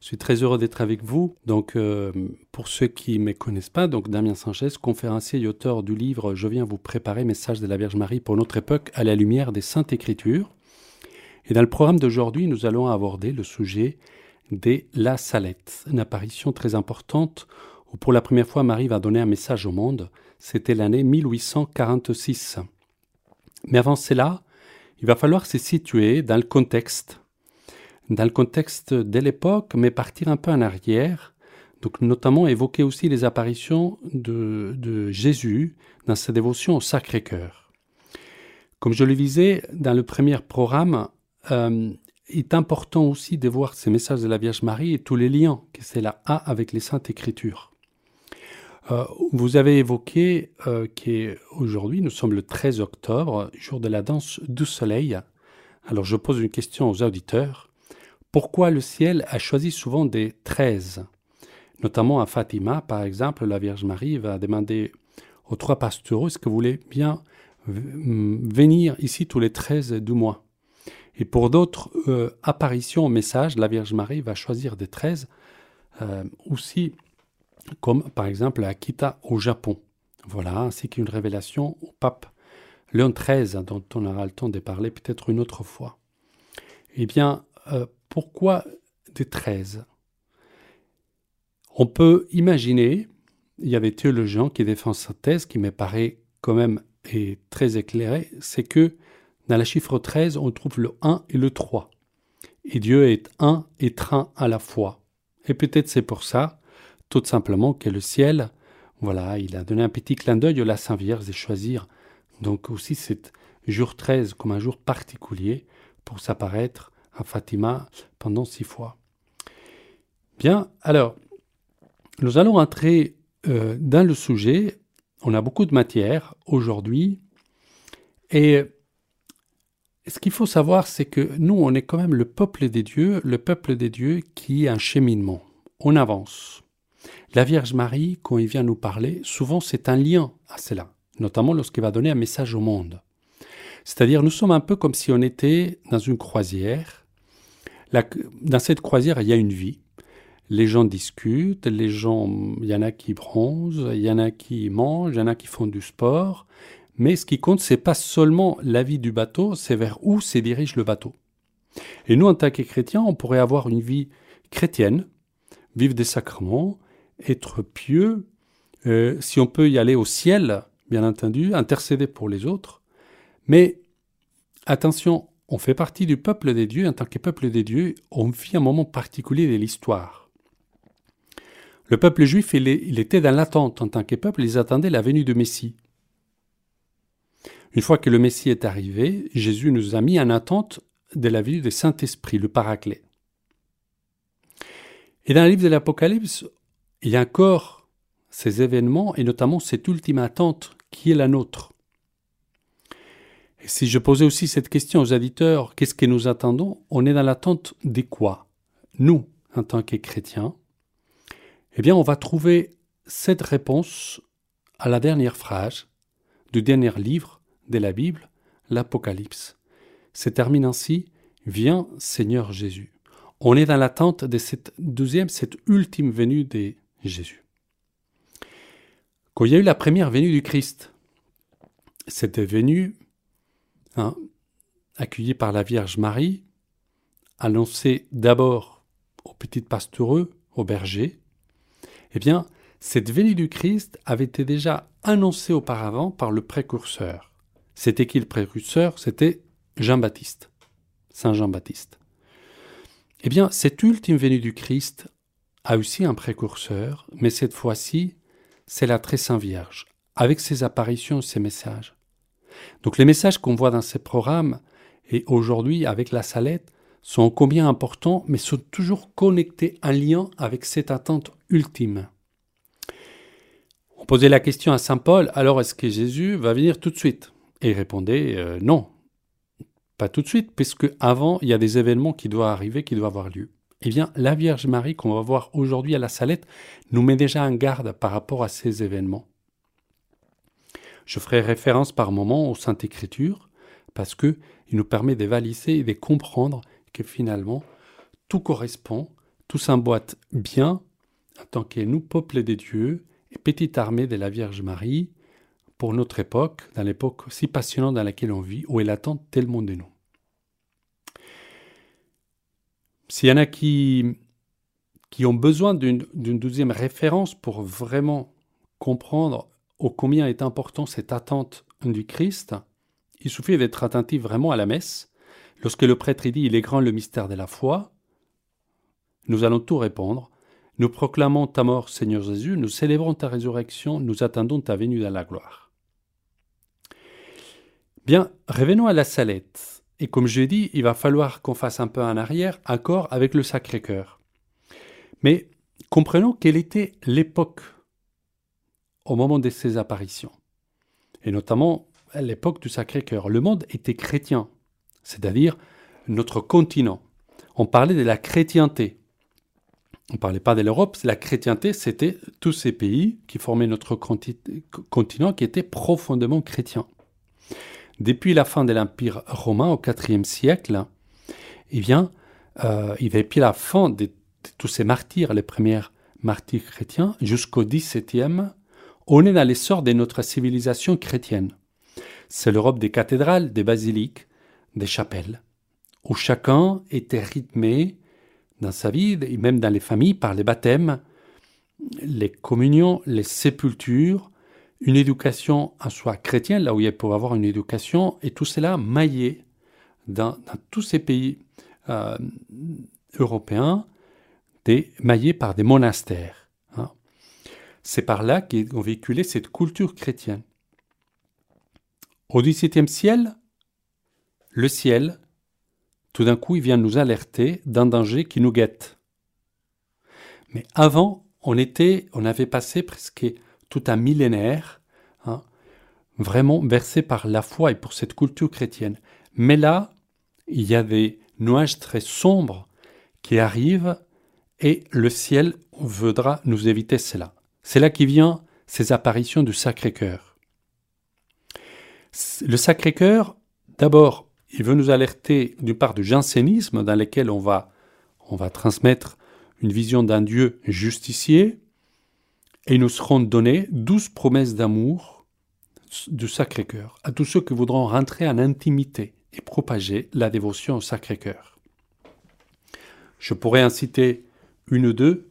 Je suis très heureux d'être avec vous. Donc, euh, pour ceux qui ne me connaissent pas, donc Damien Sanchez, conférencier et auteur du livre Je viens vous préparer, message de la Vierge Marie pour notre époque à la lumière des Saintes Écritures. Et dans le programme d'aujourd'hui, nous allons aborder le sujet des La Salette, une apparition très importante où pour la première fois Marie va donner un message au monde. C'était l'année 1846. Mais avant cela, il va falloir se situer dans le contexte dans le contexte de l'époque, mais partir un peu en arrière, donc notamment évoquer aussi les apparitions de, Jésus dans sa dévotion au Sacré-Cœur. Comme je le disais dans le premier programme, euh, il est important aussi de voir ces messages de la Vierge Marie et tous les liens que cela a avec les Saintes Écritures. Euh, vous avez évoqué euh, qu'aujourd'hui, nous sommes le 13 octobre, jour de la danse du soleil. Alors je pose une question aux auditeurs. Pourquoi le ciel a choisi souvent des treize? Notamment à Fatima, par exemple, la Vierge Marie va demander aux trois pastoraux est-ce que vous voulez bien venir ici tous les treize du mois? Et pour d'autres euh, apparitions au message, la Vierge Marie va choisir des treize euh, aussi, comme par exemple à Akita au Japon. Voilà, ainsi qu'une révélation au pape Léon XIII, dont on aura le temps de parler peut-être une autre fois. Eh bien, euh, pourquoi des 13 On peut imaginer, il y a des théologiens qui défendent cette thèse qui me paraît quand même très éclairée, c'est que dans la chiffre 13, on trouve le 1 et le 3. Et Dieu est un et train à la fois. Et peut-être c'est pour ça, tout simplement, que le ciel, voilà, il a donné un petit clin d'œil à la Sainte Vierge et choisir donc aussi cet jour 13 comme un jour particulier pour s'apparaître à Fatima pendant six fois. Bien, alors, nous allons entrer euh, dans le sujet. On a beaucoup de matière aujourd'hui. Et ce qu'il faut savoir, c'est que nous, on est quand même le peuple des dieux, le peuple des dieux qui est un cheminement. On avance. La Vierge Marie, quand il vient nous parler, souvent c'est un lien à cela, notamment lorsqu'il va donner un message au monde. C'est-à-dire, nous sommes un peu comme si on était dans une croisière dans cette croisière, il y a une vie. Les gens discutent, les gens, il y en a qui bronzent, il y en a qui mangent, il y en a qui font du sport. Mais ce qui compte, c'est pas seulement la vie du bateau, c'est vers où se dirige le bateau. Et nous, en tant que chrétiens, on pourrait avoir une vie chrétienne, vivre des sacrements, être pieux, euh, si on peut y aller au ciel, bien entendu, intercéder pour les autres. Mais attention, on fait partie du peuple des dieux. En tant que peuple des dieux, on vit un moment particulier de l'histoire. Le peuple juif, était dans l'attente en tant que peuple, ils attendaient la venue du Messie. Une fois que le Messie est arrivé, Jésus nous a mis en attente de la venue du Saint-Esprit, le Paraclet. Et dans le livre de l'Apocalypse, il y a encore ces événements et notamment cette ultime attente qui est la nôtre. Si je posais aussi cette question aux éditeurs, qu'est-ce que nous attendons? On est dans l'attente des quoi? Nous, en tant que chrétiens, eh bien, on va trouver cette réponse à la dernière phrase du dernier livre de la Bible, l'Apocalypse. C'est termine ainsi Viens, Seigneur Jésus. On est dans l'attente de cette deuxième, cette ultime venue de Jésus. Quand il y a eu la première venue du Christ, cette venue Hein, accueilli par la Vierge Marie, annoncé d'abord aux petites pastoureux, aux bergers, eh bien, cette venue du Christ avait été déjà annoncée auparavant par le précurseur. C'était qui le précurseur? C'était Jean-Baptiste, Saint Jean-Baptiste. Eh bien, cette ultime venue du Christ a aussi un précurseur, mais cette fois-ci, c'est la très Sainte Vierge, avec ses apparitions, ses messages. Donc les messages qu'on voit dans ces programmes et aujourd'hui avec la salette sont combien importants, mais sont toujours connectés en lien avec cette attente ultime. On posait la question à Saint Paul, alors est-ce que Jésus va venir tout de suite? Et il répondait euh, non, pas tout de suite, puisque avant il y a des événements qui doivent arriver, qui doivent avoir lieu. Eh bien, la Vierge Marie qu'on va voir aujourd'hui à la Salette nous met déjà en garde par rapport à ces événements. Je ferai référence par moment aux Saintes Écritures parce que il nous permet de valiser et de comprendre que finalement tout correspond tout s'emboîte bien en tant que nous, peuple des dieux et petite armée de la Vierge Marie, pour notre époque, dans l'époque si passionnante dans laquelle on vit, où elle attend tellement de nous. S'il y en a qui, qui ont besoin d'une deuxième référence pour vraiment comprendre ô combien est important cette attente du Christ, il suffit d'être attentif vraiment à la messe. Lorsque le prêtre dit Il est grand le mystère de la foi, nous allons tout répondre. Nous proclamons ta mort, Seigneur Jésus, nous célébrons ta résurrection, nous attendons ta venue dans la gloire. Bien, revenons à la salette. Et comme je l'ai dit, il va falloir qu'on fasse un peu en arrière, accord avec le Sacré-Cœur. Mais comprenons quelle était l'époque au moment de ces apparitions, et notamment à l'époque du Sacré-Cœur. Le monde était chrétien, c'est-à-dire notre continent. On parlait de la chrétienté. On ne parlait pas de l'Europe, la chrétienté, c'était tous ces pays qui formaient notre continent qui étaient profondément chrétiens depuis la fin de l'Empire romain au IVe siècle, eh bien, euh, il y la fin de, tous ces martyrs, les premiers martyrs chrétiens, jusqu'au XVIIe, on est dans l'essor de notre civilisation chrétienne. C'est l'Europe des cathédrales, des basiliques, des chapelles, où chacun était rythmé dans sa vie, et même dans les familles, par les baptêmes, les communions, les sépultures, une éducation en soi chrétienne, là où il peut avoir une éducation, et tout cela maillé dans, tous ces pays euh, européens, des, maillés par des monastères. C'est par là qu'on véhiculé cette culture chrétienne. Au XVIIe siècle, le ciel, tout d'un coup, il vient nous alerter d'un danger qui nous guette. Mais avant, on était, on avait passé presque tout un millénaire, hein, vraiment versé par la foi et pour cette culture chrétienne. Mais là, il y a des nuages très sombres qui arrivent et le ciel voudra nous éviter cela. C'est là qui vient ces apparitions du Sacré-Cœur. Le Sacré-Cœur, d'abord, il veut nous alerter du part du jansénisme dans lequel on va, on va transmettre une vision d'un Dieu justicier, et nous seront données douze promesses d'amour du Sacré-Cœur à tous ceux qui voudront rentrer en intimité et propager la dévotion au Sacré-Cœur. Je pourrais en citer une ou deux,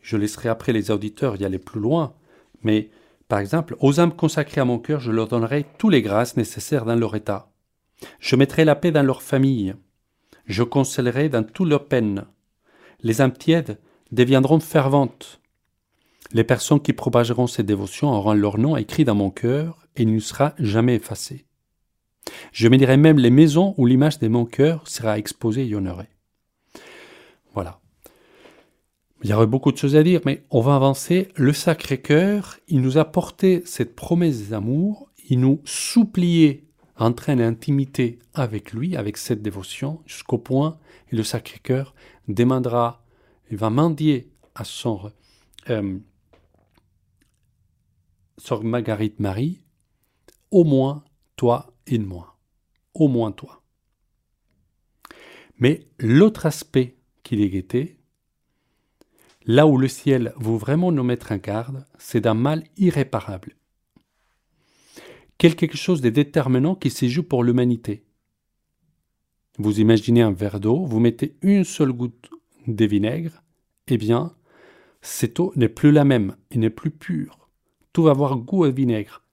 je laisserai après les auditeurs y aller plus loin, mais par exemple, aux âmes consacrées à mon cœur, je leur donnerai toutes les grâces nécessaires dans leur état. Je mettrai la paix dans leur famille. Je consolerai dans toutes leurs peines. Les âmes tièdes deviendront ferventes. Les personnes qui propageront ces dévotions auront leur nom écrit dans mon cœur et il ne sera jamais effacé. Je dirai même les maisons où l'image de mon cœur sera exposée et honorée. Voilà. Il y aurait beaucoup de choses à dire, mais on va avancer. Le Sacré-Cœur, il nous a porté cette promesse d'amour, il nous suppliait entrer en intimité avec lui, avec cette dévotion, jusqu'au point où le Sacré-Cœur demandera, il va mendier à son, euh, Sœur Marguerite Marie, au moins toi et moi. Au moins toi. Mais l'autre aspect qu'il est guetté, là où le ciel veut vraiment nous mettre en garde, c'est d'un mal irréparable. Quelque chose de déterminant qui se joue pour l'humanité. Vous imaginez un verre d'eau, vous mettez une seule goutte de vinaigre, eh bien, cette eau n'est plus la même, elle n'est plus pure tout va avoir goût à vinaigre.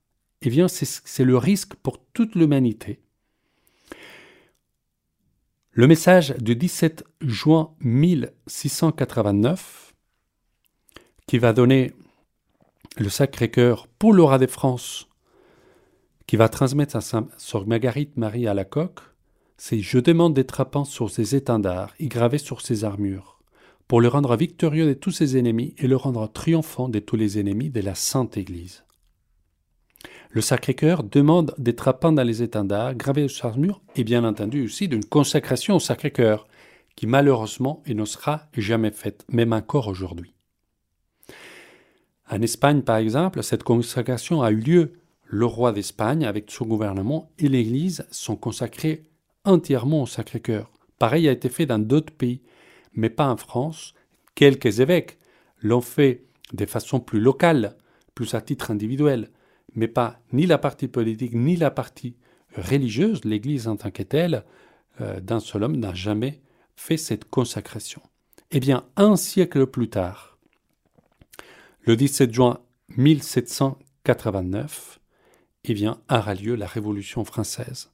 Eh bien, c'est le risque pour toute l'humanité. Le message du 17 juin 1689, qui va donner le Sacré-Cœur pour le roi de France, qui va transmettre à Sœur Marguerite Marie à la coque, c'est Je demande des trapants sur ses étendards et gravés sur ses armures pour le rendre victorieux de tous ses ennemis et le rendre triomphant de tous les ennemis de la Sainte Église. Le Sacré-Cœur demande des trappants dans les étendards gravés sur armure et bien entendu aussi d'une consacration au Sacré-Cœur, qui malheureusement ne sera jamais faite, même encore aujourd'hui. En Espagne, par exemple, cette consacration a eu lieu. Le roi d'Espagne, avec son gouvernement, et l'Église sont consacrés entièrement au Sacré-Cœur. Pareil a été fait dans d'autres pays mais pas en France, Quelques évêques l'ont fait de façon plus locale, plus à titre individuel, mais pas ni la partie politique ni la partie religieuse, l'Église en tant que telle, euh, d'un seul homme n'a jamais fait cette consacration. Eh bien, un siècle plus tard, le 17 juin 1789, eh bien, aura lieu la Révolution française.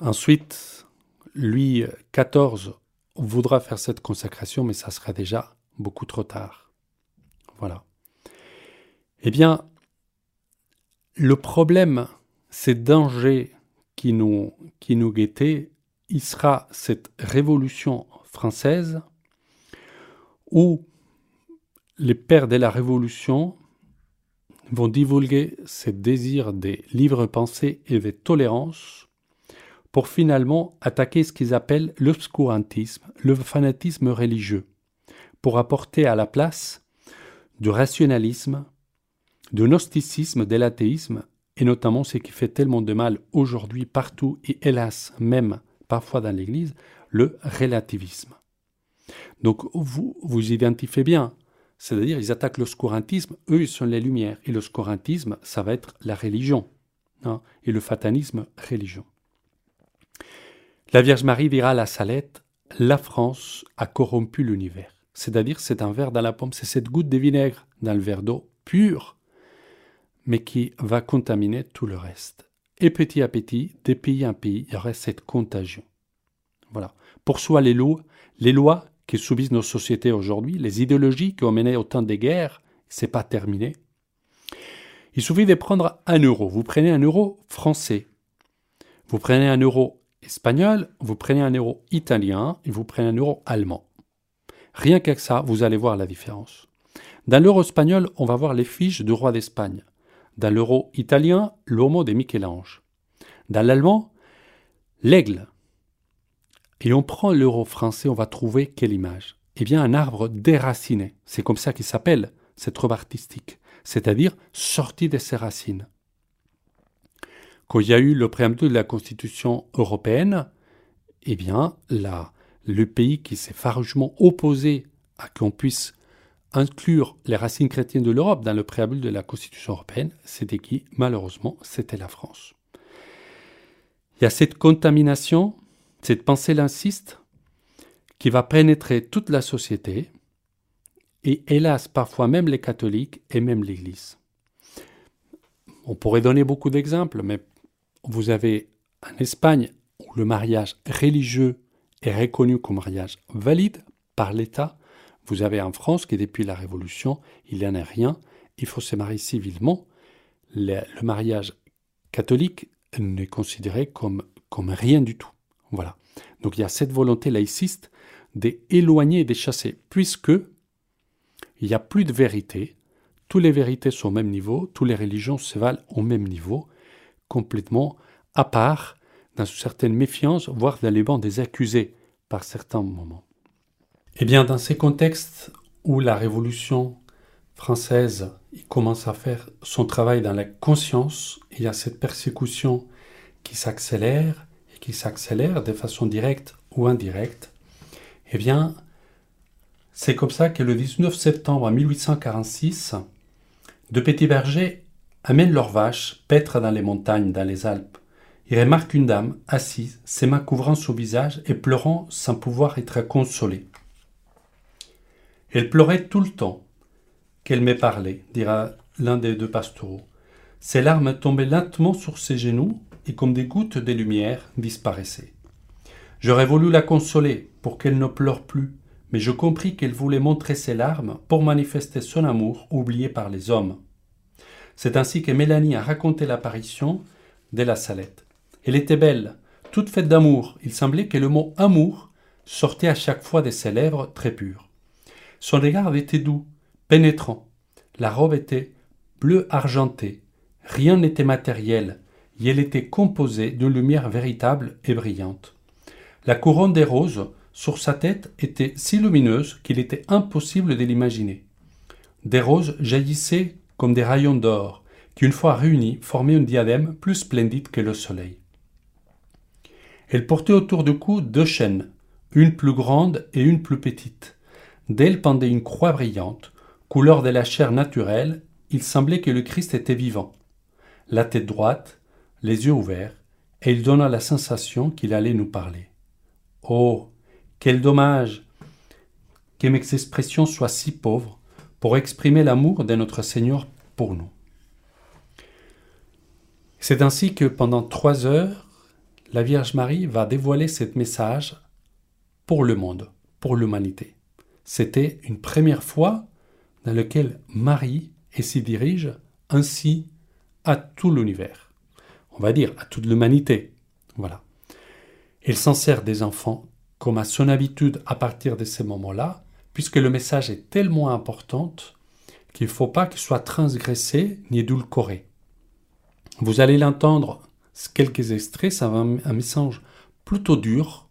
Ensuite, Louis XIV voudra faire cette consacration, mais ça sera déjà beaucoup trop tard. Voilà. Eh bien, le problème, ces dangers qui nous, qui nous guettaient, il sera cette révolution française où les pères de la révolution vont divulguer ce désir des livres pensées et de tolérance pour finalement attaquer ce qu'ils appellent l'obscurantisme, le fanatisme religieux, pour apporter à la place du rationalisme, du gnosticisme, de l'athéisme, et notamment ce qui fait tellement de mal aujourd'hui partout et hélas même parfois dans l'Église, le relativisme. Donc vous vous identifiez bien, c'est-à-dire ils attaquent l'oscurantisme, eux ils sont les lumières, et l'oscurantisme ça va être la religion, hein, et le fatanisme religion. La Vierge Marie dira à la Salette, la France a corrompu l'univers. C'est-à-dire c'est un verre dans la pomme, c'est cette goutte de vinaigre dans le verre d'eau pur, mais qui va contaminer tout le reste. Et petit à petit, de pays en pays, il y aurait cette contagion. Voilà. Pour soi, les lois, les lois qui subissent nos sociétés aujourd'hui, les idéologies qui ont mené autant de guerres, c'est pas terminé. Il suffit de prendre un euro. Vous prenez un euro français. Vous prenez un euro espagnol, vous prenez un euro italien et vous prenez un euro allemand. Rien qu'avec ça, vous allez voir la différence. Dans l'euro espagnol, on va voir les fiches du roi d'Espagne. Dans l'euro italien, l'homo de Michel-Ange. Dans l'allemand, l'aigle. Et on prend l'euro français, on va trouver quelle image? Eh bien, un arbre déraciné. C'est comme ça qu'il s'appelle, cette robe artistique. C'est-à-dire sorti de ses racines. Quand il y a eu le préambule de la Constitution européenne, eh bien, le pays qui s'est farouchement opposé à qu'on puisse inclure les racines chrétiennes de l'Europe dans le préambule de la Constitution européenne, c'était qui? Malheureusement, c'était la France. Il y a cette contamination, cette pensée l'insiste, qui va pénétrer toute la société, et hélas parfois même les catholiques et même l'Église. On pourrait donner beaucoup d'exemples, mais vous avez en Espagne où le mariage religieux est reconnu comme mariage valide par l'État, vous avez en France que depuis la Révolution, il n'y en a rien, il faut se marier civilement. Le, mariage catholique n'est considéré comme rien du tout. Voilà. Donc il y a cette volonté laïciste d'éloigner et d'échasser, puisque il n'y a plus de vérité, toutes les vérités sont au même niveau, toutes les religions se valent au même niveau, complètement à part, dans une certaine méfiance, voire dans les bancs des accusés par certains moments. Eh bien, dans ces contextes où la Révolution française commence à faire son travail dans la conscience, il y a cette persécution qui s'accélère qui s'accélère de façon directe ou indirecte. Eh bien, c'est comme ça que le 19 septembre 1846, de petits bergers amènent leurs vaches paître dans les montagnes, dans les Alpes. Ils remarquent une dame assise, ses mains couvrant son visage et pleurant sans pouvoir être consolée. Elle pleurait tout le temps qu'elle m'ait parlé, dira l'un des deux pastoraux. Ses larmes tombaient lentement sur ses genoux comme des gouttes de lumière disparaissaient. J'aurais voulu la consoler pour qu'elle ne pleure plus, mais je compris qu'elle voulait montrer ses larmes pour manifester son amour oublié par les hommes. C'est ainsi que Mélanie a raconté l'apparition de la salette. Elle était belle, toute faite d'amour. Il semblait que le mot amour sortait à chaque fois de ses lèvres très pures. Son regard était doux, pénétrant. La robe était bleu argenté. Rien n'était matériel, et elle était composée d'une lumière véritable et brillante. La couronne des roses sur sa tête était si lumineuse qu'il était impossible de l'imaginer. Des roses jaillissaient comme des rayons d'or, qui une fois réunis formaient un diadème plus splendide que le soleil. Elle portait autour du cou deux chaînes, une plus grande et une plus petite. D'elle pendait une croix brillante, couleur de la chair naturelle, il semblait que le Christ était vivant. La tête droite, les yeux ouverts, et il donna la sensation qu'il allait nous parler. Oh, quel dommage que mes expressions soient si pauvres pour exprimer l'amour de notre Seigneur pour nous. C'est ainsi que pendant trois heures, la Vierge Marie va dévoiler ce message pour le monde, pour l'humanité. C'était une première fois dans laquelle Marie s'y dirige ainsi à tout l'univers. On va dire à toute l'humanité. Voilà. Elle s'en sert des enfants comme à son habitude à partir de ces moments-là, puisque le message est tellement important qu'il ne faut pas qu'il soit transgressé ni édulcoré. Vous allez l'entendre, quelques extraits, ça va un message plutôt dur,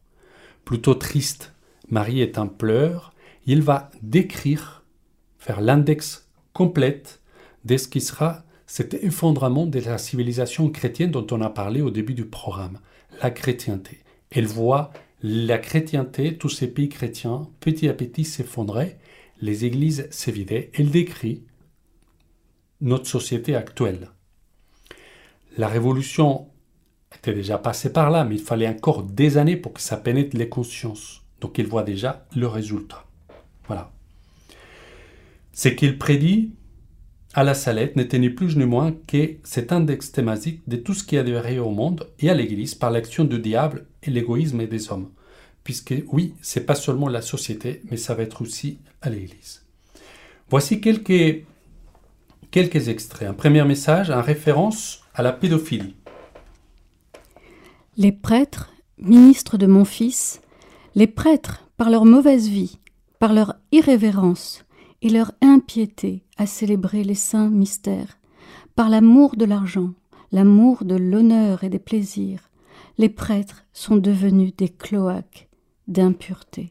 plutôt triste. Marie est en pleurs. Il va décrire, faire l'index complète de ce qui sera cet effondrement de la civilisation chrétienne dont on a parlé au début du programme, la chrétienté. Elle voit la chrétienté, tous ces pays chrétiens, petit à petit s'effondrer, les églises s'évider. Elle décrit notre société actuelle. La révolution était déjà passée par là, mais il fallait encore des années pour que ça pénètre les consciences. Donc il voit déjà le résultat. Voilà. Ce qu'il prédit à la salette n'était ni plus ni moins que cet index thématique de tout ce qui adhérait au monde et à l'Église par l'action du diable et l'égoïsme des hommes. Puisque oui, c'est pas seulement la société, mais ça va être aussi à l'Église. Voici quelques, quelques extraits. Un premier message en référence à la pédophilie. Les prêtres, ministres de mon fils, les prêtres, par leur mauvaise vie, par leur irrévérence et leur impiété à célébrer les saints mystères, par l'amour de l'argent, l'amour de l'honneur et des plaisirs, les prêtres sont devenus des cloaques d'impureté.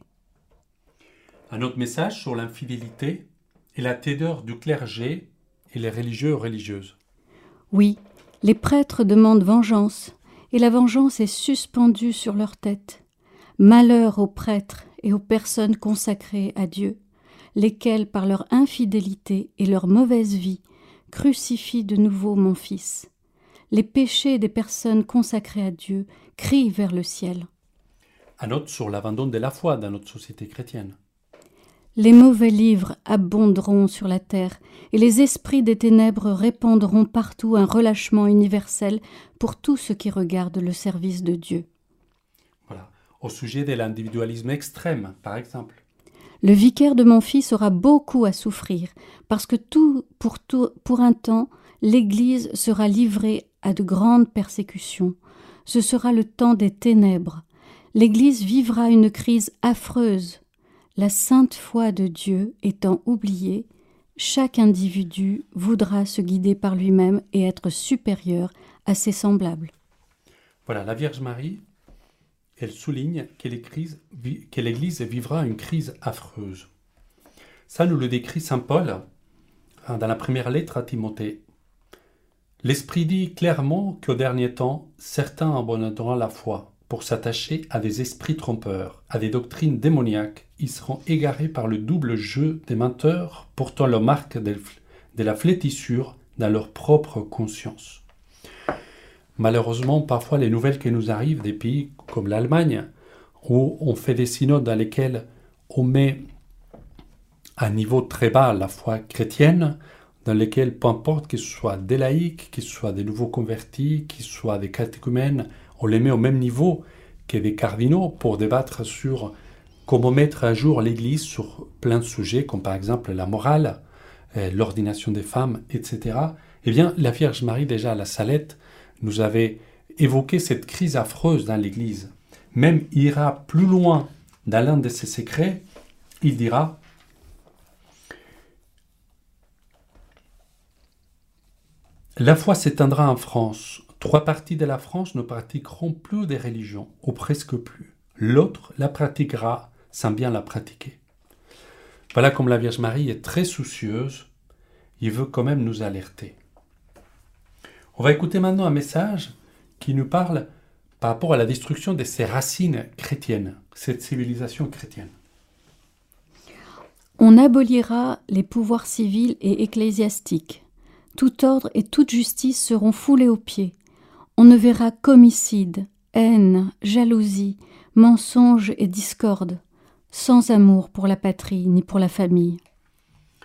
Un autre message sur l'infidélité et la tédeur du clergé et les religieux religieuses. Oui, les prêtres demandent vengeance, et la vengeance est suspendue sur leur tête. Malheur aux prêtres et aux personnes consacrées à Dieu, lesquels, par leur infidélité et leur mauvaise vie, crucifient de nouveau mon Fils. Les péchés des personnes consacrées à Dieu crient vers le ciel. Un autre sur l'abandon de la foi dans notre société chrétienne. Les mauvais livres abonderont sur la terre, et les esprits des ténèbres répandront partout un relâchement universel pour tous ceux qui regardent le service de Dieu. Voilà. Au sujet de l'individualisme extrême, par exemple. Le vicaire de mon fils aura beaucoup à souffrir, parce que tout pour, tout, pour un temps, l'Église sera livrée à de grandes persécutions. Ce sera le temps des ténèbres. L'Église vivra une crise affreuse la sainte foi de Dieu étant oubliée, chaque individu voudra se guider par lui-même et être supérieur à ses semblables. Voilà, la Vierge Marie, elle souligne que l'Église vivra une crise affreuse. Ça nous le décrit Saint Paul hein, dans la première lettre à Timothée. L'Esprit dit clairement qu'au dernier temps, certains abandonneront la foi pour s'attacher à des esprits trompeurs, à des doctrines démoniaques, ils seront égarés par le double jeu des menteurs, portant leur marque de, la flétissure dans leur propre conscience. Malheureusement, parfois les nouvelles qui nous arrivent des pays comme l'Allemagne, où on fait des synodes dans lesquels on met à niveau très bas la foi chrétienne, dans lesquels, peu importe que ce soit des laïcs, que ce soit des nouveaux convertis, qu'ils soient des catéchumènes, on les met au même niveau que des cardinaux pour débattre sur comment mettre à jour l'Église sur plein de sujets, comme par exemple la morale, euh, l'ordination des femmes, etc. Eh bien, la Vierge Marie, déjà à la Salette, nous avait évoqué cette crise affreuse dans l'Église. Même ira plus loin dans l'un de ses secrets, il dira La foi s'éteindra en France, Trois parties de la France ne pratiqueront plus des religions, ou presque plus. L'autre la pratiquera sans bien la pratiquer. Voilà comme la Vierge Marie est très soucieuse, il veut quand même nous alerter. On va écouter maintenant un message qui nous parle par rapport à la destruction de ces racines chrétiennes, cette civilisation chrétienne. On abolira les pouvoirs civils et ecclésiastiques. Tout ordre et toute justice seront foulés aux pieds. On ne verra qu'homicide, haine, jalousie, mensonge et discorde, sans amour pour la patrie ni pour la famille.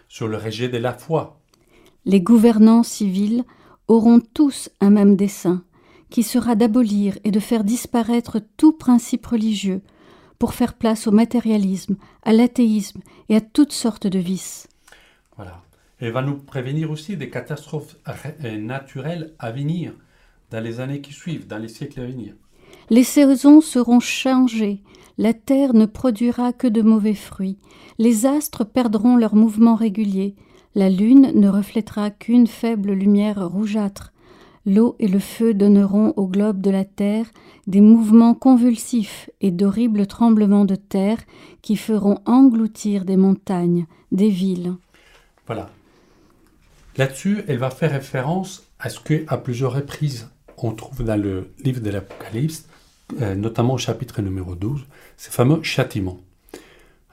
Sur le rejet de la foi. Les gouvernants civils auront tous un même dessein, qui sera d'abolir et de faire disparaître tout principe religieux, pour faire place au matérialisme, à l'athéisme et à toutes sortes de vices. Voilà. Elle va nous prévenir aussi des catastrophes euh, naturelles à venir dans les années qui suivent, dans les siècles à venir. Les saisons seront changées, la terre ne produira que de mauvais fruits, les astres perdront leur mouvement régulier, la lune ne reflètera qu'une faible lumière rougeâtre, l'eau et le feu donneront au globe de la terre des mouvements convulsifs et d'horribles tremblements de terre qui feront engloutir des montagnes, des villes. Voilà. Là-dessus, elle va faire référence à ce que, à plusieurs reprises, on trouve dans le livre de l'Apocalypse, euh, notamment au chapitre numéro 12, ces fameux châtiments.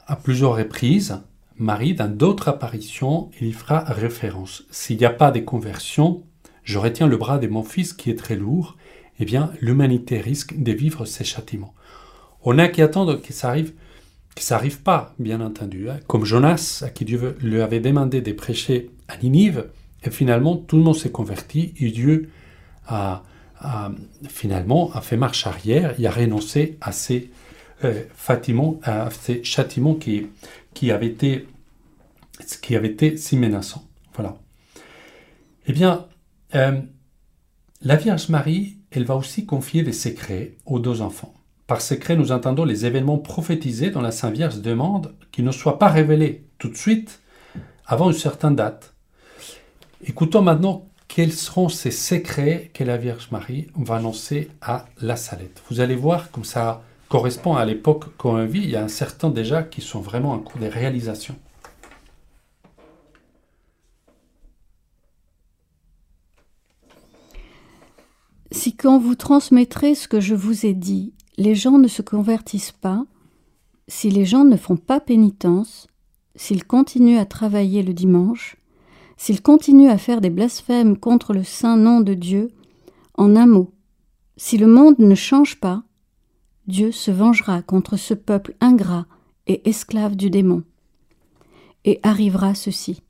À plusieurs reprises, Marie, dans d'autres apparitions, il y fera référence. S'il n'y a pas de conversion, je retiens le bras de mon fils qui est très lourd, eh bien, l'humanité risque de vivre ces châtiments. On a qui attendre que ça arrive, que ça arrive pas, bien entendu. Hein. Comme Jonas, à qui Dieu lui avait demandé de prêcher à Ninive, et finalement, tout le monde s'est converti, et Dieu a, finalement a fait marche arrière, il a renoncé à ces, euh, à ces châtiments qui, qui, avaient été, qui avaient été si menaçants. Voilà. Eh bien, euh, la Vierge Marie, elle va aussi confier des secrets aux deux enfants. Par secret, nous entendons les événements prophétisés dont la Sainte Vierge demande qu'ils ne soient pas révélés tout de suite avant une certaine date. Écoutons maintenant quels seront ces secrets que la Vierge Marie va annoncer à la Salette. Vous allez voir comme ça correspond à l'époque qu'on vit. Il y a un certain déjà qui sont vraiment en cours de réalisation. Si quand vous transmettrez ce que je vous ai dit, les gens ne se convertissent pas, si les gens ne font pas pénitence, s'ils continuent à travailler le dimanche, s'ils continuent à faire des blasphèmes contre le saint nom de Dieu, en un mot, si le monde ne change pas, Dieu se vengera contre ce peuple ingrat et esclave du démon. Et arrivera ceci.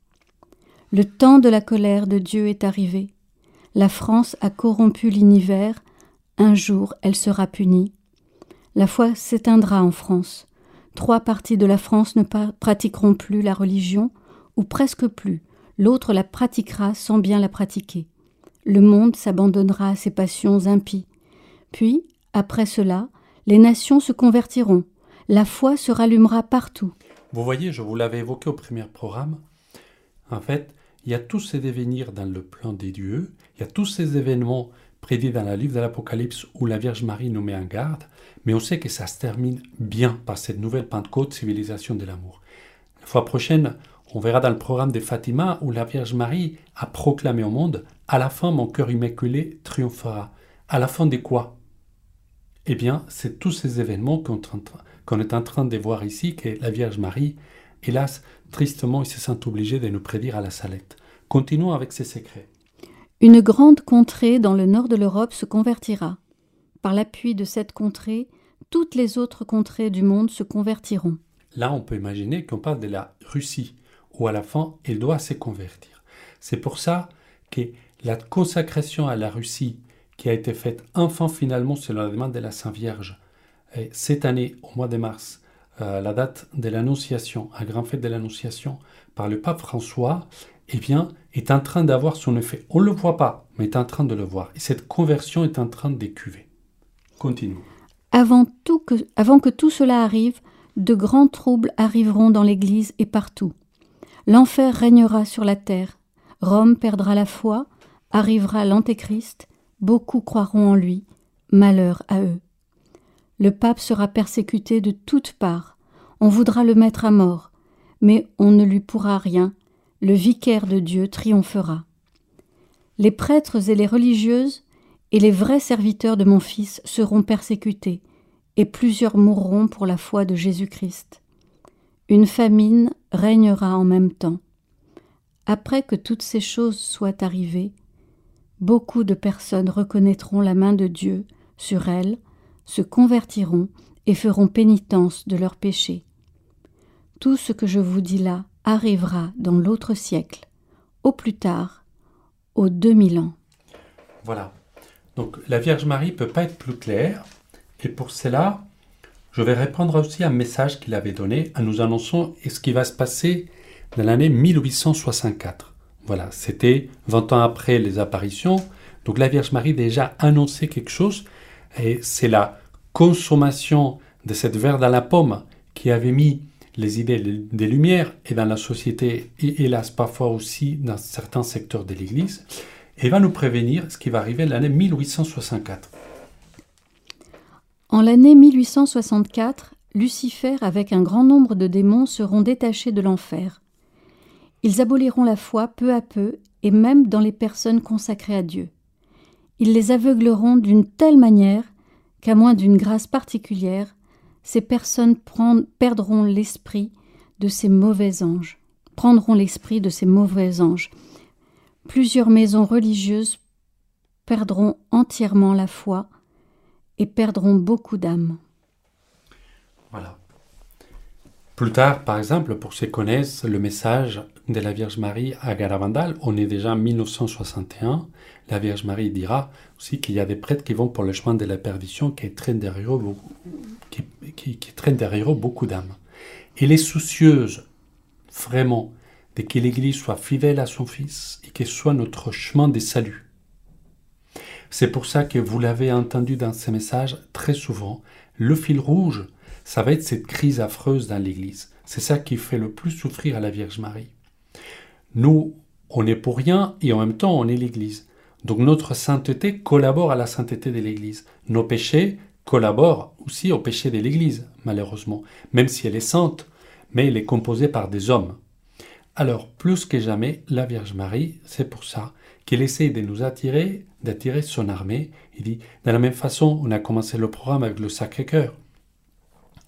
Le temps de la colère de Dieu est arrivé. La France a corrompu l'univers, un jour elle sera punie. La foi s'éteindra en France. Trois parties de la France ne pratiqueront plus la religion, ou presque plus, l'autre la pratiquera sans bien la pratiquer. Le monde s'abandonnera à ses passions impies. Puis, après cela, les nations se convertiront, la foi se rallumera partout. Vous voyez, je vous l'avais évoqué au premier programme, en fait, il y a tous ces devenir dans le plan des dieux, il y a tous ces événements prédits dans le livre de l'Apocalypse où la Vierge Marie nous met en garde, mais on sait que ça se termine bien par cette nouvelle Pentecôte, civilisation de l'amour. La fois prochaine, on verra dans le programme de Fatima où la Vierge Marie a proclamé au monde À la fin, mon cœur immaculé triomphera. À la fin de quoi? Eh bien, c'est tous ces événements qu'on est en train de voir ici que la Vierge Marie Hélas, tristement, ils se sentent obligés de nous prédire à la salette. Continuons avec ces secrets. Une grande contrée dans le nord de l'Europe se convertira. Par l'appui de cette contrée, toutes les autres contrées du monde se convertiront. Là, on peut imaginer qu'on parle de la Russie, où à la fin, elle doit se convertir. C'est pour ça que la consacration à la Russie, qui a été faite enfin finalement selon la demande de la Sainte Vierge, cette année, au mois de mars, euh, la date de l'Annonciation, un grand fête de l'Annonciation, par le pape François, eh bien, est en train d'avoir son effet. On ne le voit pas, mais est en train de le voir. Et cette conversion est en train d'écuver. Continuons. Avant, tout que, avant que tout cela arrive, de grands troubles arriveront dans l'Église et partout. L'enfer régnera sur la terre. Rome perdra la foi, arrivera l'Antéchrist, beaucoup croiront en lui. Malheur à eux. Le pape sera persécuté de toutes parts. On voudra le mettre à mort, mais on ne lui pourra rien. Le vicaire de Dieu triomphera. Les prêtres et les religieuses et les vrais serviteurs de mon Fils seront persécutés, et plusieurs mourront pour la foi de Jésus-Christ. Une famine régnera en même temps. Après que toutes ces choses soient arrivées, beaucoup de personnes reconnaîtront la main de Dieu sur elles, se convertiront et feront pénitence de leurs péchés. Tout ce que je vous dis là arrivera dans l'autre siècle, au plus tard, aux 2000 ans. Voilà. Donc la Vierge Marie peut pas être plus claire, et pour cela, je vais répondre aussi un message qu'il avait donné en nous annonçant ce qui va se passer dans l'année 1864. Voilà, c'était 20 ans après les apparitions. Donc la Vierge Marie déjà annoncé quelque chose, et c'est la consommation de cette verre dans la pomme qui avait mis les idées des Lumières et dans la société, et hélas parfois aussi dans certains secteurs de l'Église, et va nous prévenir ce qui va arriver l'année 1864. En l'année 1864, Lucifer avec un grand nombre de démons seront détachés de l'enfer. Ils aboliront la foi peu à peu et même dans les personnes consacrées à Dieu. Ils les aveugleront d'une telle manière qu'à moins d'une grâce particulière, ces personnes perdront l'esprit de ces mauvais anges, prendront l'esprit de ces mauvais anges. Plusieurs maisons religieuses perdront entièrement la foi et perdront beaucoup d'âmes. Voilà. Plus tard, par exemple, pour ceux qui connaissent le message de la Vierge Marie à Garavandal, on est déjà en 1961, la Vierge Marie dira aussi qu'il y a des prêtres qui vont pour le chemin de la perdition qui traînent derrière eux, beaucoup d'âmes. Elle est soucieuse, vraiment, de que l'Église soit fidèle à son Fils et qu'elle soit notre chemin de salut. C'est pour ça que vous l'avez entendu dans ces messages très souvent, le fil rouge, ça va être cette crise affreuse dans l'Église. C'est ça qui fait le plus souffrir à la Vierge Marie. Nous, on est pour rien et en même temps on est l'Église. Donc notre sainteté collabore à la sainteté de l'Église. Nos péchés collaborent aussi au péché de l'Église, malheureusement, même si elle est sainte, mais elle est composée par des hommes. Alors, plus que jamais, la Vierge Marie, c'est pour ça qu'elle essaie de nous attirer, d'attirer son armée. Il dit, de la même façon, on a commencé le programme avec le Sacré-Cœur,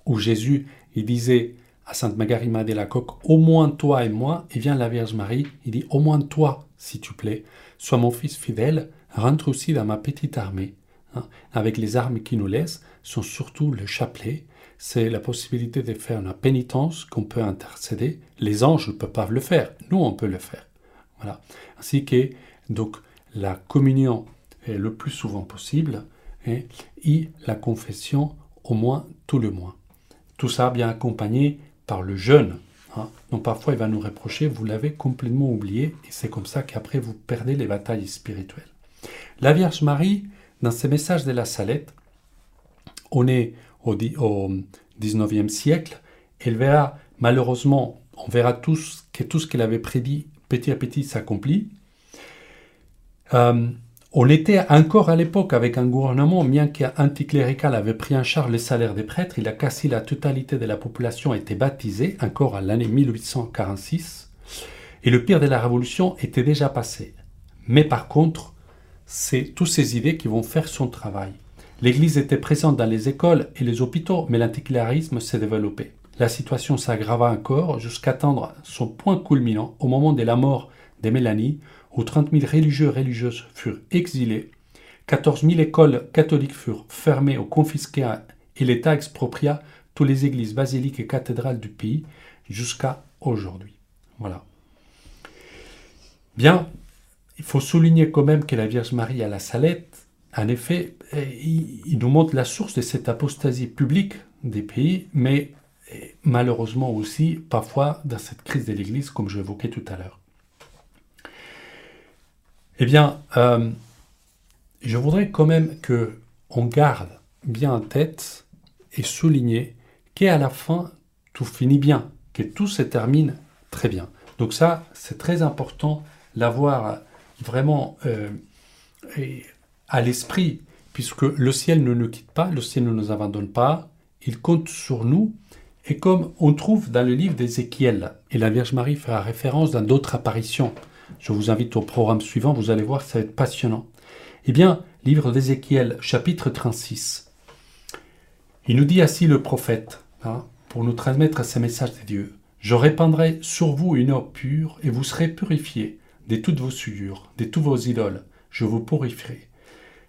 où Jésus, il disait à Sainte Margarima de la Coque, au moins toi et moi, et vient la Vierge Marie, il dit, au moins toi, s'il te plaît, Sois mon fils fidèle, rentre aussi dans ma petite armée. Hein. Avec les armes qui nous laissent, sont surtout le chapelet, c'est la possibilité de faire une pénitence qu'on peut intercéder. Les anges ne peuvent pas le faire, nous on peut le faire. Voilà. Ainsi que donc la communion est le plus souvent possible hein, et la confession au moins tout le mois. Tout ça bien accompagné par le jeûne Hein. Donc parfois il va nous reprocher, vous l'avez complètement oublié, et c'est comme ça qu'après vous perdez les batailles spirituelles. La Vierge Marie, dans ses messages de la Salette, on est au, au 19e siècle, elle verra malheureusement, on verra tous que tout ce qu'elle avait prédit petit à petit s'accomplit. Euh, on était encore à l'époque avec un gouvernement, bien qu'anticlérical avait pris en charge les salaires des prêtres, il a cassé la totalité de la population était baptisée, encore à l'année 1846, et le pire de la révolution était déjà passé. Mais par contre, c'est toutes ces idées qui vont faire son travail. L'Église était présente dans les écoles et les hôpitaux, mais l'anticlérisme s'est développé. La situation s'aggrava encore jusqu'à atteindre son point culminant au moment de la mort de Mélanie, où 30 000 religieux et religieuses furent exilés, 14 000 écoles catholiques furent fermées ou confisquées et l'État expropria toutes les églises, basiliques et cathédrales du pays jusqu'à aujourd'hui. Voilà. Bien, il faut souligner quand même que la Vierge Marie à la Salette, en effet, il nous montre la source de cette apostasie publique des pays, mais malheureusement aussi parfois dans cette crise de l'Église, comme je l'évoquais tout à l'heure. Eh bien, euh, je voudrais quand même que on garde bien en tête et souligner qu'à la fin, tout finit bien, que tout se termine très bien. Donc ça, c'est très important d'avoir vraiment euh, à l'esprit, puisque le ciel ne nous quitte pas, le ciel ne nous abandonne pas, il compte sur nous. Et comme on trouve dans le livre d'Ézéchiel, et la Vierge Marie fera référence dans d'autres apparitions, je vous invite au programme suivant, vous allez voir, ça va être passionnant. Eh bien, livre d'Ézéchiel, chapitre 36. Il nous dit ainsi le prophète, hein, pour nous transmettre ces messages de Dieu. Je répandrai sur vous une eau pure, et vous serez purifiés de toutes vos souillures, de tous vos idoles. Je vous purifierai.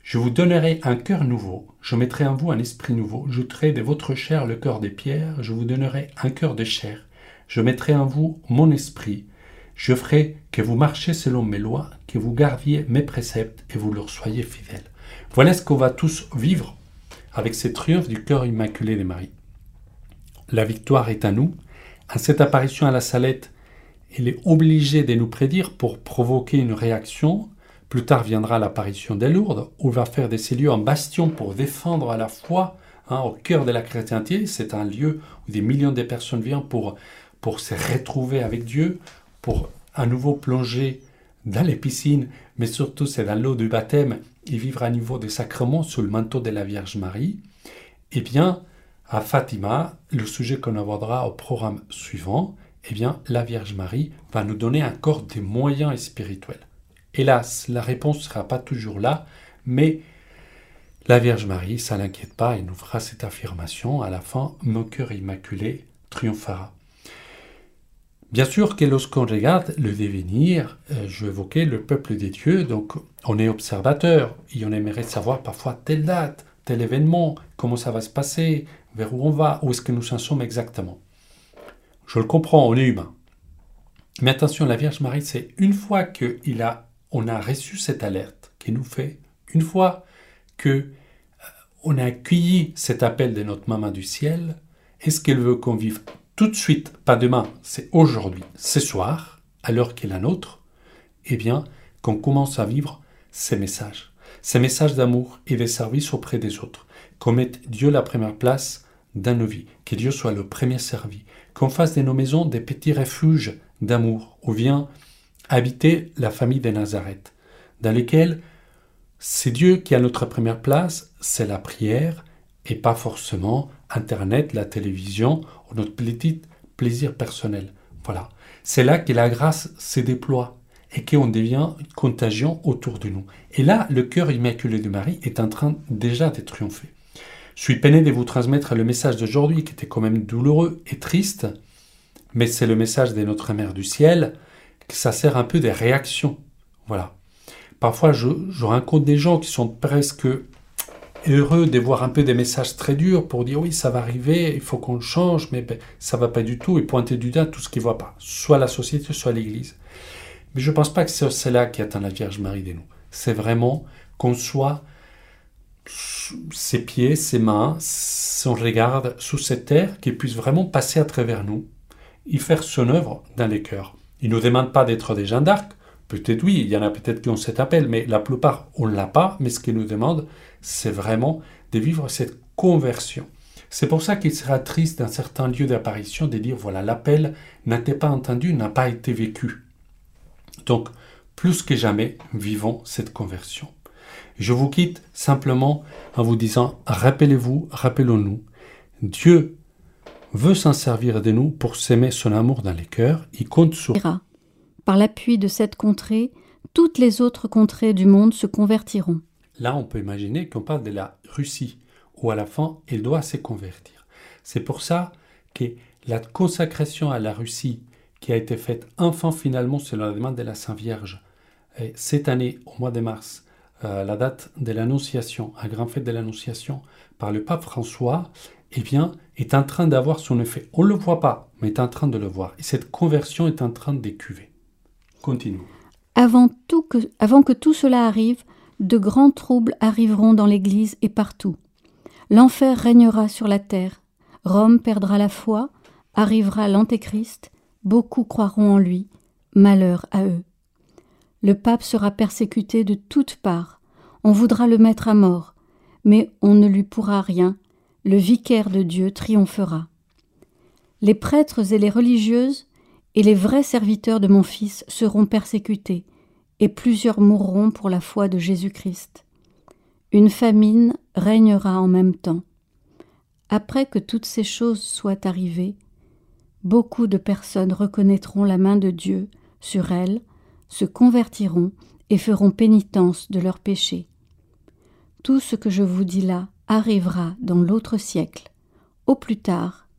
Je vous donnerai un cœur nouveau, je mettrai en vous un esprit nouveau, j'ôterai de votre chair le cœur des pierres, je vous donnerai un cœur de chair, je mettrai en vous mon esprit, je ferai que vous marchiez selon mes lois, que vous gardiez mes préceptes et vous leur soyez fidèles. Voilà ce qu'on va tous vivre avec ces triomphes du cœur immaculé de Marie. La victoire est à nous. À cette apparition à la salette, il est obligé de nous prédire pour provoquer une réaction plus tard viendra l'apparition des Lourdes, où va faire de ces lieux un bastion pour défendre à la foi hein, au cœur de la chrétienté. C'est un lieu où des millions de personnes viennent pour, pour se retrouver avec Dieu, pour à nouveau plonger dans les piscines, mais surtout c'est dans l'eau du baptême et vivre à niveau des sacrements sous le manteau de la Vierge Marie. Eh bien, à Fatima, le sujet qu'on abordera au programme suivant, eh bien, la Vierge Marie va nous donner encore des moyens spirituels. Hélas, la réponse ne sera pas toujours là, mais la Vierge Marie, ça l'inquiète pas, et nous fera cette affirmation à la fin, mon cœur immaculé triomphera. Bien sûr que lorsqu'on regarde le devenir, euh, je évoquais le peuple des dieux, donc on est observateur et on aimerait savoir parfois telle date, tel événement, comment ça va se passer, vers où on va, où est-ce que nous en sommes exactement. Je le comprends, on est humain. Mais attention, la Vierge Marie, c'est une fois qu'il a on a reçu cette alerte qui nous fait, une fois que euh, on a accueilli cet appel de notre maman du ciel, est-ce qu'elle veut qu'on vive tout de suite, pas demain, c'est aujourd'hui, ce soir, à l'heure qui est la nôtre, eh bien, qu'on commence à vivre ces messages, ces messages d'amour et de service auprès des autres, qu'on mette Dieu la première place dans nos vies, que Dieu soit le premier servi, qu'on fasse de nos maisons des petits refuges d'amour, où vient habiter la famille de Nazareth, dans lesquels c'est Dieu qui a notre première place, c'est la prière, et pas forcément Internet, la télévision notre petit plaisir personnel. Voilà. C'est là que la grâce se déploie et qu'on devient contagion autour de nous. Et là, le cœur immaculé de Marie est en train déjà de triompher. Je suis peiné de vous transmettre le message d'aujourd'hui qui était quand même douloureux et triste, mais c'est le message de notre Mère du ciel que ça sert un peu des réactions. Voilà. Parfois, je, je rencontre des gens qui sont presque heureux de voir un peu des messages très durs pour dire oui, ça va arriver, il faut qu'on le change, mais ben, ça va pas du tout, et pointer du doigt tout ce qui ne va pas, soit la société, soit l'Église. Mais je ne pense pas que c'est cela qui atteint la Vierge Marie de nous. C'est vraiment qu'on soit ses pieds, ses mains, son regard sous cette terre, qui puisse vraiment passer à travers nous et faire son œuvre dans les cœurs. Il ne nous demande pas d'être des gens d'arc. Peut-être oui, il y en a peut-être qui ont cet appel, mais la plupart, on ne l'a pas. Mais ce qu'il nous demande, c'est vraiment de vivre cette conversion. C'est pour ça qu'il sera triste dans certains lieux d'apparition de dire, voilà, l'appel n'a été pas entendu, n'a pas été vécu. Donc, plus que jamais, vivons cette conversion. Je vous quitte simplement en vous disant, rappelez-vous, rappelons-nous, Dieu veut s'en servir de nous pour s'aimer son amour dans les cœurs, il compte sur... Par l'appui de cette contrée, toutes les autres contrées du monde se convertiront. Là, on peut imaginer qu'on parle de la Russie, où à la fin, elle doit se convertir. C'est pour ça que la consacration à la Russie, qui a été faite enfin finalement selon la demande de la Sainte Vierge, cette année, au mois de mars, euh, la date de l'Annonciation, la grande fête de l'Annonciation, par le pape François, eh bien, est en train d'avoir son effet. On ne le voit pas, mais est en train de le voir. Et cette conversion est en train d'écuver. Continuons. Avant, tout que, avant que tout cela arrive, de grands troubles arriveront dans l'Église et partout. L'enfer régnera sur la terre. Rome perdra la foi, arrivera l'Antéchrist, beaucoup croiront en lui, malheur à eux. Le pape sera persécuté de toutes parts, on voudra le mettre à mort, mais on ne lui pourra rien le vicaire de Dieu triomphera. Les prêtres et les religieuses et les vrais serviteurs de mon Fils seront persécutés, et plusieurs mourront pour la foi de Jésus-Christ. Une famine régnera en même temps. Après que toutes ces choses soient arrivées, beaucoup de personnes reconnaîtront la main de Dieu sur elles, se convertiront et feront pénitence de leurs péchés. tout ce que je vous dis là arrivera dans l'autre siècle, au plus tard,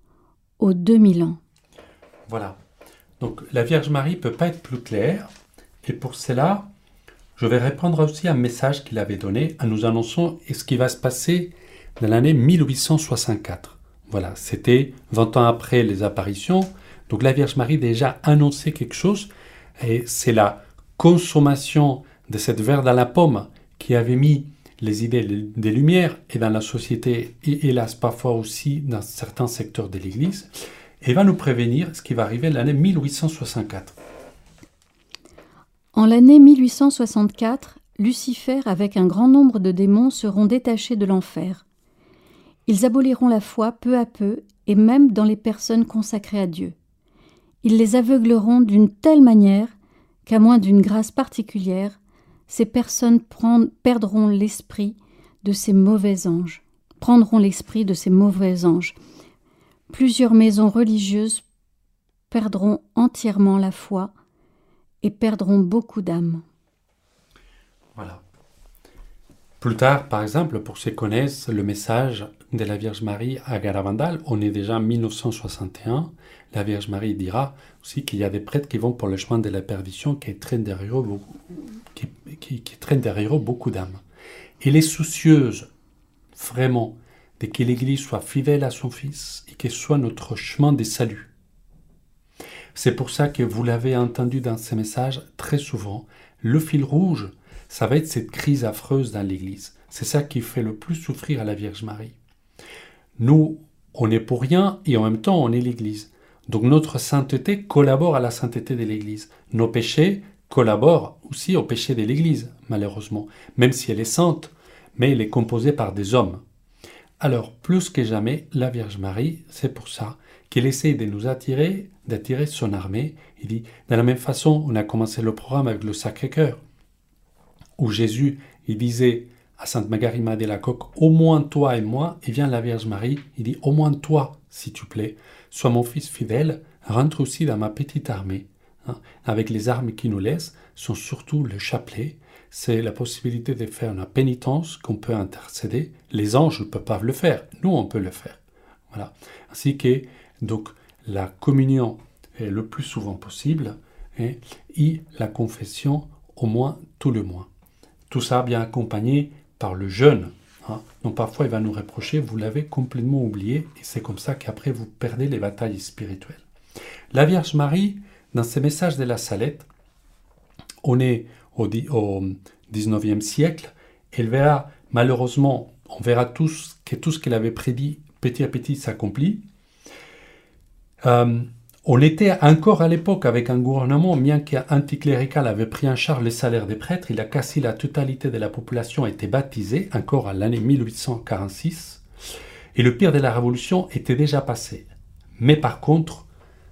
aux 2000 ans. Voilà. Donc la Vierge Marie peut pas être plus claire, et pour cela, je vais répondre aussi à un message qu'il avait donné en nous annonçant ce qui va se passer dans l'année 1864. Voilà, c'était 20 ans après les apparitions, donc la Vierge Marie déjà annoncé quelque chose, et c'est la consommation de cette verre dans la pomme qui avait mis les idées des Lumières et dans la société, et hélas parfois aussi dans certains secteurs de l'Église, et va nous prévenir ce qui va arriver l'année 1864. En l'année 1864, Lucifer avec un grand nombre de démons seront détachés de l'enfer. Ils aboliront la foi peu à peu et même dans les personnes consacrées à Dieu. Ils les aveugleront d'une telle manière qu'à moins d'une grâce particulière, ces personnes perdront l'esprit de ces mauvais anges, prendront l'esprit de ces mauvais anges. Plusieurs maisons religieuses perdront entièrement la foi et perdront beaucoup d'âmes. Voilà. Plus tard, par exemple, pour ceux qui connaissent le message de la Vierge Marie à Garavandal, on est déjà en 1961, la Vierge Marie dira aussi qu'il y a des prêtres qui vont pour le chemin de la perdition qui traînent derrière eux, beaucoup d'âmes. Elle est soucieuse, vraiment, de que l'Église soit fidèle à son Fils et qu'elle soit notre chemin de salut. C'est pour ça que vous l'avez entendu dans ces messages très souvent, le fil rouge, ça va être cette crise affreuse dans l'Église. C'est ça qui fait le plus souffrir à la Vierge Marie. Nous, on est pour rien et en même temps on est l'Église. Donc notre sainteté collabore à la sainteté de l'Église. Nos péchés collaborent aussi au péché de l'Église, malheureusement, même si elle est sainte, mais elle est composée par des hommes. Alors, plus que jamais, la Vierge Marie, c'est pour ça qu'elle essaie de nous attirer, d'attirer son armée. Il dit, de la même façon, on a commencé le programme avec le Sacré-Cœur, où Jésus, il disait à Sainte Margarima de la Coque, au moins toi et moi, et vient la Vierge Marie, il dit, au moins toi, s'il te plaît, sois mon fils fidèle, rentre aussi dans ma petite armée. Hein? Avec les armes qui nous laissent, sont surtout le chapelet, c'est la possibilité de faire une pénitence qu'on peut intercéder. Les anges ne peuvent pas le faire, nous on peut le faire. Voilà. Ainsi que donc la communion est le plus souvent possible et, la confession au moins tout le mois. Tout ça bien accompagné par le jeûne Hein. Donc parfois il va nous reprocher, vous l'avez complètement oublié, et c'est comme ça qu'après vous perdez les batailles spirituelles. La Vierge Marie, dans ses messages de la Salette, on est au, au 19e siècle, elle verra malheureusement, on verra tous que tout ce qu'elle avait prédit petit à petit s'accomplit. Euh, on était encore à l'époque avec un gouvernement, bien qu'anticlérical avait pris en charge les salaires des prêtres, il a cassé la totalité de la population était baptisée, encore à l'année 1846, et le pire de la révolution était déjà passé. Mais par contre,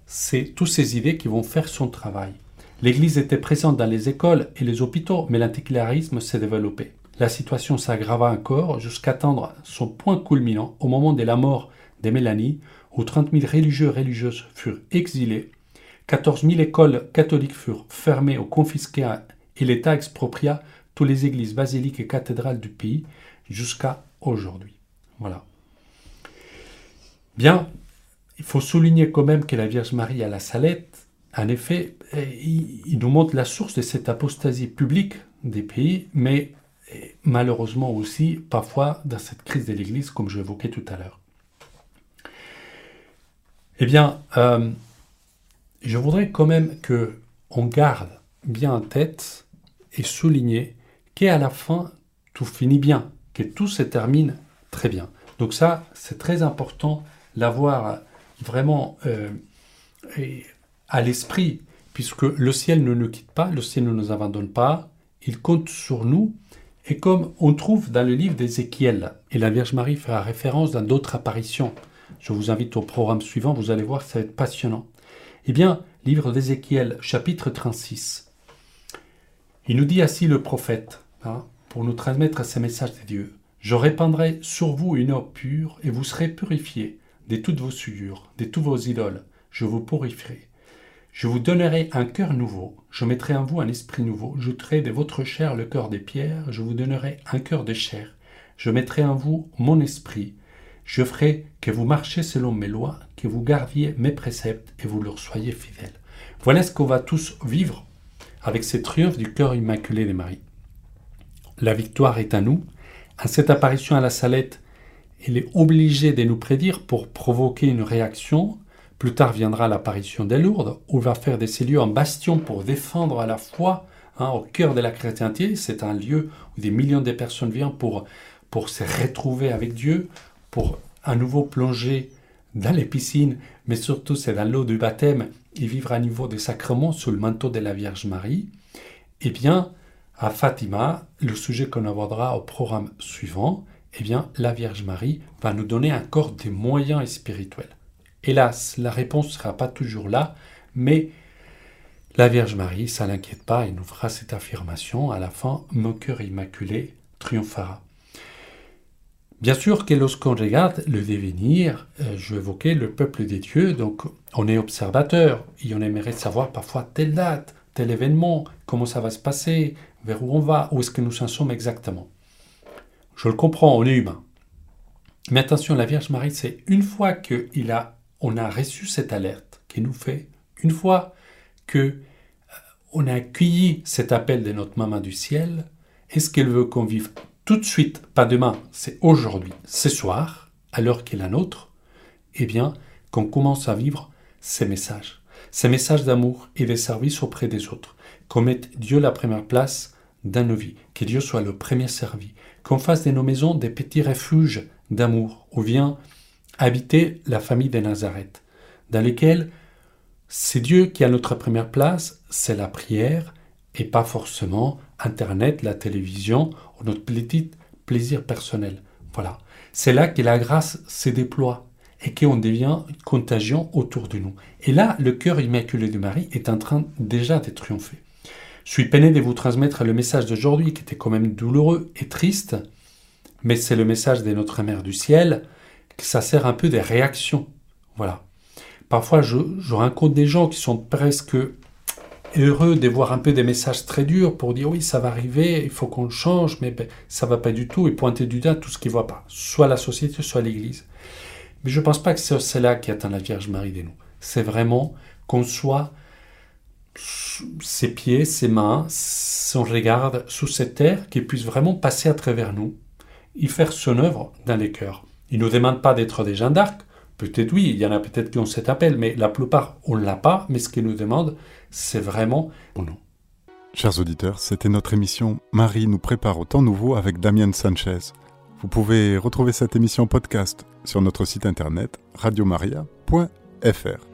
c'est toutes ces idées qui vont faire son travail. L'Église était présente dans les écoles et les hôpitaux, mais l'anticlérisme s'est développé. La situation s'aggrava encore jusqu'à atteindre son point culminant au moment de la mort de Mélanie, où 30 000 religieux et religieuses furent exilés, 14 000 écoles catholiques furent fermées ou confisquées et l'État expropria toutes les églises, basiliques et cathédrales du pays jusqu'à aujourd'hui. Voilà. Bien, il faut souligner quand même que la Vierge Marie à la Salette, en effet, il nous montre la source de cette apostasie publique des pays, mais malheureusement aussi parfois dans cette crise de l'Église, comme je l'évoquais tout à l'heure. Eh bien, euh, je voudrais quand même que on garde bien en tête et souligner qu'à la fin, tout finit bien, que tout se termine très bien. Donc ça, c'est très important d'avoir vraiment euh, à l'esprit, puisque le ciel ne nous quitte pas, le ciel ne nous abandonne pas, il compte sur nous. Et comme on trouve dans le livre d'Ézéchiel, et la Vierge Marie fera référence dans d'autres apparitions, je vous invite au programme suivant, vous allez voir, ça va être passionnant. Eh bien, livre d'Ézéchiel, chapitre 36. Il nous dit ainsi le prophète, hein, pour nous transmettre ces messages de Dieu. Je répandrai sur vous une eau pure, et vous serez purifiés de toutes vos souillures, de tous vos idoles. Je vous purifierai. Je vous donnerai un cœur nouveau, je mettrai en vous un esprit nouveau, je de votre chair le cœur des pierres, je vous donnerai un cœur de chair, Je mettrai en vous mon esprit. Je ferai que vous marchiez selon mes lois, que vous gardiez mes préceptes et vous leur soyez fidèles. Voilà ce qu'on va tous vivre avec ces triomphes du cœur immaculé de Marie. La victoire est à nous. À cette apparition à la salette, il est obligé de nous prédire pour provoquer une réaction. Plus tard viendra l'apparition des Lourdes, où va faire de ces lieux un bastion pour défendre à la foi hein, au cœur de la chrétienté. C'est un lieu où des millions de personnes viennent pour, pour se retrouver avec Dieu, pour à nouveau plonger dans les piscines, mais surtout c'est dans l'eau du baptême et vivre à niveau des sacrements sous le manteau de la Vierge Marie. Eh bien, à Fatima, le sujet qu'on abordera au programme suivant, eh bien, la Vierge Marie va nous donner encore des moyens spirituels. Hélas, la réponse ne sera pas toujours là, mais la Vierge Marie, ça l'inquiète pas, et nous fera cette affirmation à la fin, mon cœur immaculé triomphera. Bien sûr que lorsqu'on regarde le devenir, euh, je évoquais le peuple des dieux, donc on est observateur, et on aimerait savoir parfois telle date, tel événement, comment ça va se passer, vers où on va, où est-ce que nous en sommes exactement. Je le comprends, on est humain. Mais attention, la Vierge Marie, c'est une fois qu'on a, on a reçu cette alerte qui nous fait, une fois que euh, on a accueilli cet appel de notre maman du ciel, est-ce qu'elle veut qu'on vive tout de suite, pas demain, c'est aujourd'hui, ce soir, à l'heure qui est la nôtre, eh bien, qu'on commence à vivre ces messages, ces messages d'amour et de service auprès des autres, qu'on mette Dieu la première place dans nos vies, que Dieu soit le premier servi, qu'on fasse de nos maisons des petits refuges d'amour où vient habiter la famille de Nazareth, dans lesquels c'est Dieu qui a notre première place, c'est la prière et pas forcément Internet, la télévision notre petit plaisir personnel. Voilà. C'est là que la grâce se déploie et qu'on devient contagion autour de nous. Et là, le cœur immaculé de Marie est en train déjà de triompher. Je suis peiné de vous transmettre le message d'aujourd'hui qui était quand même douloureux et triste, mais c'est le message de notre Mère du ciel, que ça sert un peu des réactions. Voilà. Parfois, je, je rencontre des gens qui sont presque heureux de voir un peu des messages très durs pour dire oui, ça va arriver, il faut qu'on le change, mais ben, ça va pas du tout, et pointer du doigt tout ce qui ne va pas, soit la société, soit l'Église. Mais je ne pense pas que c'est cela qui atteint la Vierge Marie de nous. C'est vraiment qu'on soit ses pieds, ses mains, son regard sous cette terre, qui puisse vraiment passer à travers nous et faire son œuvre dans les cœurs. Il ne nous demande pas d'être des gens d'arc. Peut-être oui, il y en a peut-être qui ont cet appel, mais la plupart, on ne l'a pas. Mais ce qu'il nous demande, c'est vraiment pour nous. Chers auditeurs, c'était notre émission Marie nous prépare au temps nouveau avec Damien Sanchez. Vous pouvez retrouver cette émission podcast sur notre site internet radiomaria.fr.